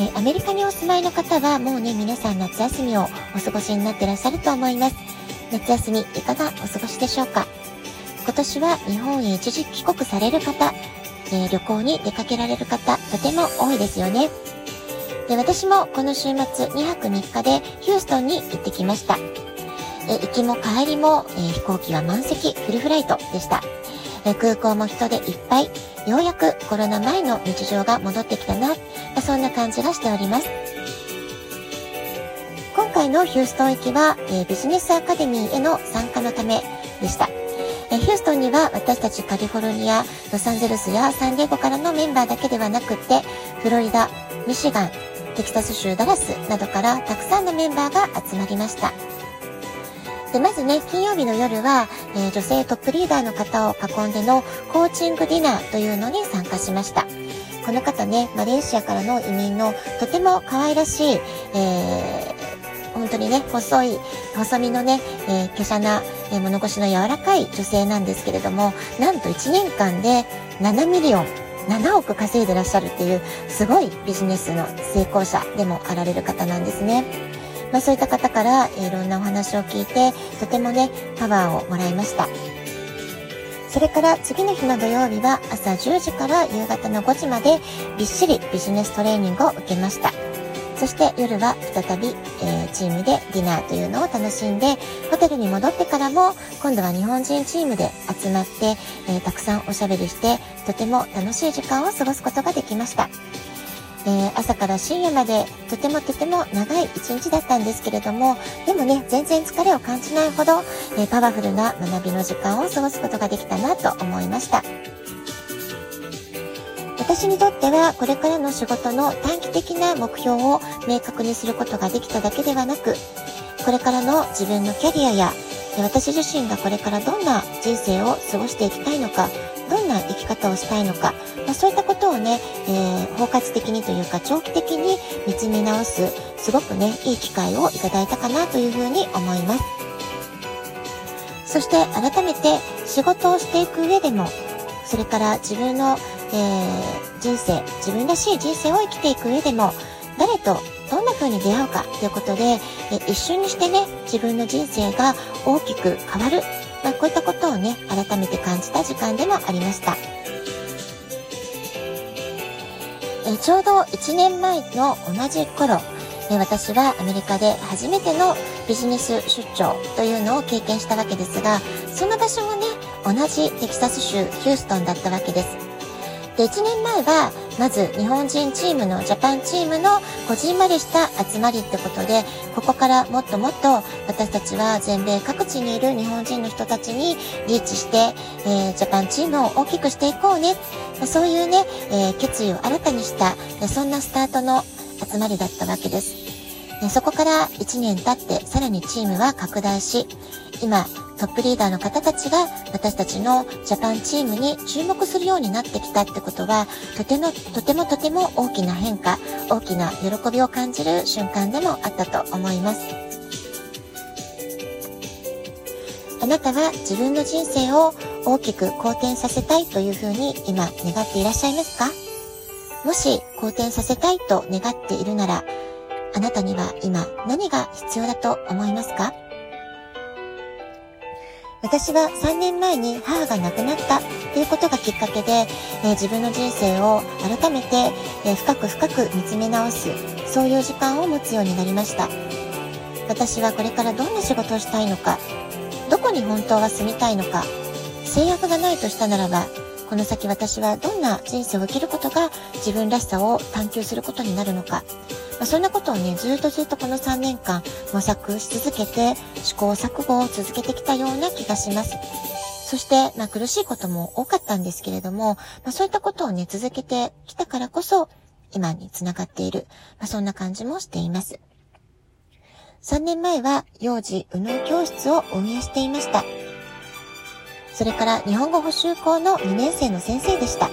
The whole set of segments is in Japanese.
えアメリカにお住まいの方はもうね、皆さん夏休みをお過ごしになってらっしゃると思います。夏休みいかがお過ごしでしょうか？今年は日本へ一時帰国される方、えー、旅行に出かけられる方、とても多いですよね。で私もこの週末2泊3日でヒューストンに行ってきました。え行きも帰りも、えー、飛行機は満席、フルフライトでした。え空港も人でいっぱい、ようやくコロナ前の日常が戻ってきたな、そんな感じがしております。今回のヒューストン行きは、えビジネスアカデミーへの参加のためでした。えヒューストンには私たちカリフォルニア、ロサンゼルスやサンディエゴからのメンバーだけではなくって、フロリダ、ミシガン、テキサス州ダラスなどからたくさんのメンバーが集まりました。で、まずね、金曜日の夜は、えー、女性トップリーダーの方を囲んでのコーチングディナーというのに参加しました。この方ね、マレーシアからの移民のとても可愛らしい、えー、本当にね、細い、細身のね、えー、華奢な、えー、物腰の柔らかい女性なんですけれども、なんと1年間で7 million、7億稼いでらっしゃるっていう、すごいビジネスの成功者でもあられる方なんですね。まあ、そういった方から、いろんなお話を聞いて、とてもね、パワーをもらいました。それから次の日の土曜日は朝10時から夕方の5時までびっしりビジネストレーニングを受けました。そして夜は再び、えー、チームでディナーというのを楽しんで、ホテルに戻ってからも今度は日本人チームで集まって、えー、たくさんおしゃべりして、とても楽しい時間を過ごすことができました。えー、朝から深夜までとてもとても長い一日だったんですけれども、でもね、全然疲れを感じないほど、えー、パワフルな学びの時間を過ごすことができたなと思いました。私にとってはこれからの仕事の短期的な目標を明確にすることができただけではなく、これからの自分のキャリアや私自身がこれからどんな人生を過ごしていきたいのか、どんな生き方をしたいのか、まあ、そういったことをね、えー、包括的にというか長期的に見つめ直す、すごくね、いい機会をいただいたかなというふうに思います。そして改めて仕事をしていく上でも、それから自分の、えー、人生、自分らしい人生を生きていく上でも、誰とどんな風に出会うかということで、え一瞬にしてね、自分の人生が大きく変わる。まあ、こういったことをね、改めて感じた時間でもありました。えちょうど1年前の同じ頃、え私はアメリカで初めてのビジネス出張というのを経験したわけですが、その場所もね、同じテキサス州ヒューストンだったわけです。で、1年前は、まず日本人チームのジャパンチームのこじんまりした集まりってことで、ここからもっともっと私たちは全米各地にいる日本人の人たちにリーチして、えー、ジャパンチームを大きくしていこうね。そういうね、えー、決意を新たにした、そんなスタートの集まりだったわけです。そこから1年経ってさらにチームは拡大し、今トップリーダーの方たちが私たちのジャパンチームに注目するようになってきたってことは、とてもとてもとても大きな変化、大きな喜びを感じる瞬間でもあったと思います。あなたは自分の人生を大きく好転させたいというふうに今願っていらっしゃいますか？もし好転させたいと願っているなら、あなたには今何が必要だと思いますか？私は3年前に母が亡くなったということがきっかけで、え、自分の人生を改めて、え、深く深く見つめ直す、そういう時間を持つようになりました。私はこれからどんな仕事をしたいのか、どこに本当は住みたいのか、制約がないとしたならば、この先私はどんな人生を生きることが自分らしさを探求することになるのか、まあ、そんなことをね、ずっとずっとこの3年間模索し続けて、試行錯誤を続けてきたような気がします。そして、まあ、苦しいことも多かったんですけれども、まあ、そういったことをね、続けてきたからこそ、今につながっている、まあ、そんな感じもしています。3年前は幼児右脳教室を運営していました。それから日本語補習校の2年生の先生でした。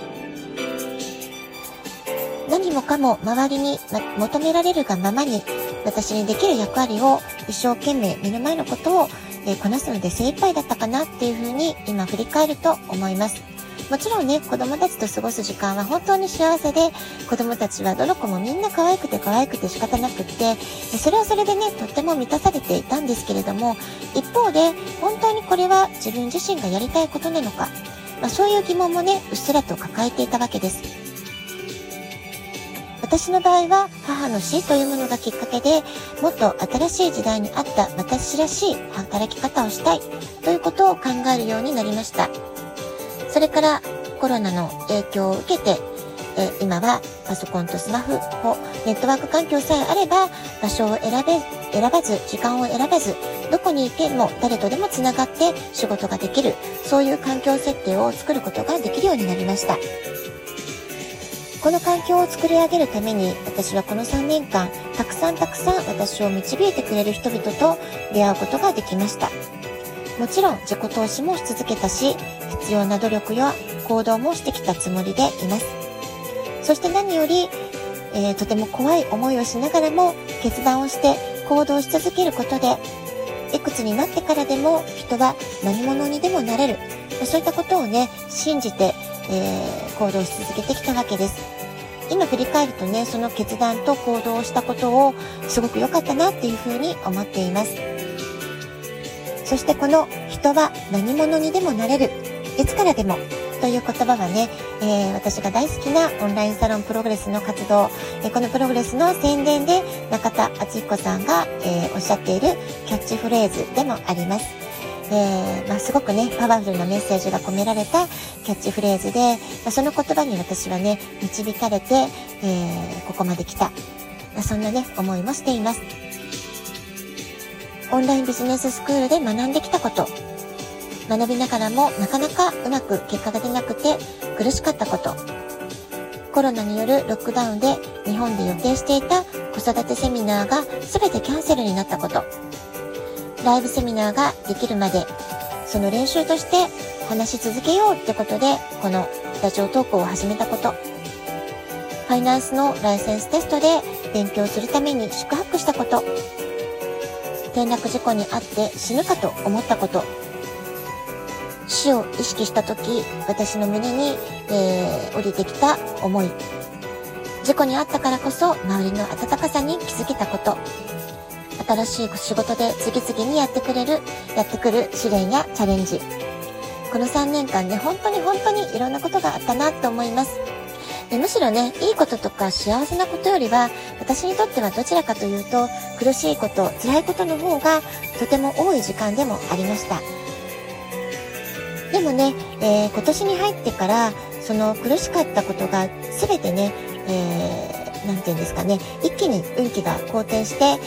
何もかも周りに求められるがままに私にできる役割を一生懸命目の前のことを、えこなすので精一杯だったかなっていうふうに今振り返ると思います。もちろんね、子供たちと過ごす時間は本当に幸せで、子供たちはどの子もみんな可愛くて可愛くて仕方なくって、それはそれでね、とっても満たされていたんですけれども、一方で、本当にこれは自分自身がやりたいことなのか、まあ、そういう疑問もね、うっすらと抱えていたわけです。私の場合は母の死というものがきっかけでもっと新しい時代に合った私らしい働き方をしたいということを考えるようになりました。それからコロナの影響を受けてえ今はパソコンとスマホ、ネットワーク環境さえあれば場所を選べ、選ばず、時間を選ばず、どこにいても誰とでも繋がって仕事ができる、そういう環境設定を作ることができるようになりました。この環境を作り上げるために私はこの3年間たくさんたくさん私を導いてくれる人々と出会うことができました。もちろん自己投資もし続けたし必要な努力や行動もしてきたつもりでいます。そして何より、えー、とても怖い思いをしながらも決断をして行動し続けることでいくつになってからでも人は何者にでもなれる。そういったことをね信じて、えー、行動し続けてきたわけです今振り返るとね、その決断と行動をしたことをすごく良かったなっていうふうに思っています。そしてこの人は何者にでもなれる。いつからでもという言葉はね、えー、私が大好きなオンラインサロンプログレスの活動、えー、このプログレスの宣伝で中田敦彦さんが、えー、おっしゃっているキャッチフレーズでもあります。えー、まあ、すごくね、パワフルなメッセージが込められたキャッチフレーズで、まあ、その言葉に私はね、導かれて、えー、ここまで来た。まあ、そんなね、思いもしています。オンラインビジネススクールで学んできたこと。学びながらもなかなかうまく結果が出なくて苦しかったこと。コロナによるロックダウンで日本で予定していた子育てセミナーが全てキャンセルになったこと。ライブセミナーができるまで、その練習として話し続けようってことで、このラジオトークを始めたこと。ファイナンスのライセンステストで勉強するために宿泊したこと。転落事故に遭って死ぬかと思ったこと。死を意識した時、私の胸に、えー、降りてきた思い。事故に遭ったからこそ周りの温かさに気づけたこと。新しい仕事で次々にやってくれる、やってくる試練やチャレンジ。この3年間で本当に本当にいろんなことがあったなと思います。でむしろね、いいこととか幸せなことよりは、私にとってはどちらかというと、苦しいこと、辛いことの方がとても多い時間でもありました。でもね、えー、今年に入ってから、その苦しかったことが全てね、えー何て言うんですかね、一気に運気が好転して、え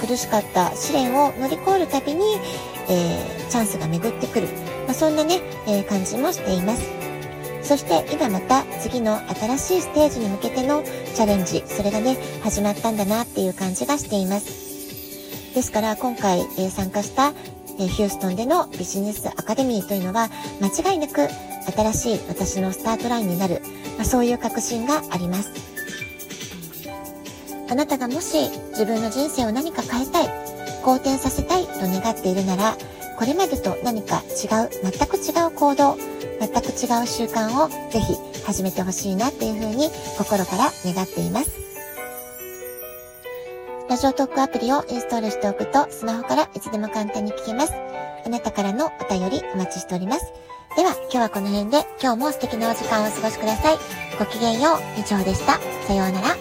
ー、苦しかった試練を乗り越えるたびに、えー、チャンスが巡ってくる。まあ、そんなね、えー、感じもしています。そして今また次の新しいステージに向けてのチャレンジ、それがね、始まったんだなっていう感じがしています。ですから今回、え、参加した、え、ヒューストンでのビジネスアカデミーというのは間違いなく新しい私のスタートラインになる、まあ、そういう確信があります。あなたがもし自分の人生を何か変えたい、好転させたいと願っているなら、これまでと何か違う、全く違う行動、全く違う習慣をぜひ始めてほしいなっていうふうに心から願っています。ラジオトークアプリをインストールしておくとスマホからいつでも簡単に聞けます。あなたからのお便りお待ちしております。では今日はこの辺で今日も素敵なお時間をお過ごしください。ごきげんよう、以上でした。さようなら。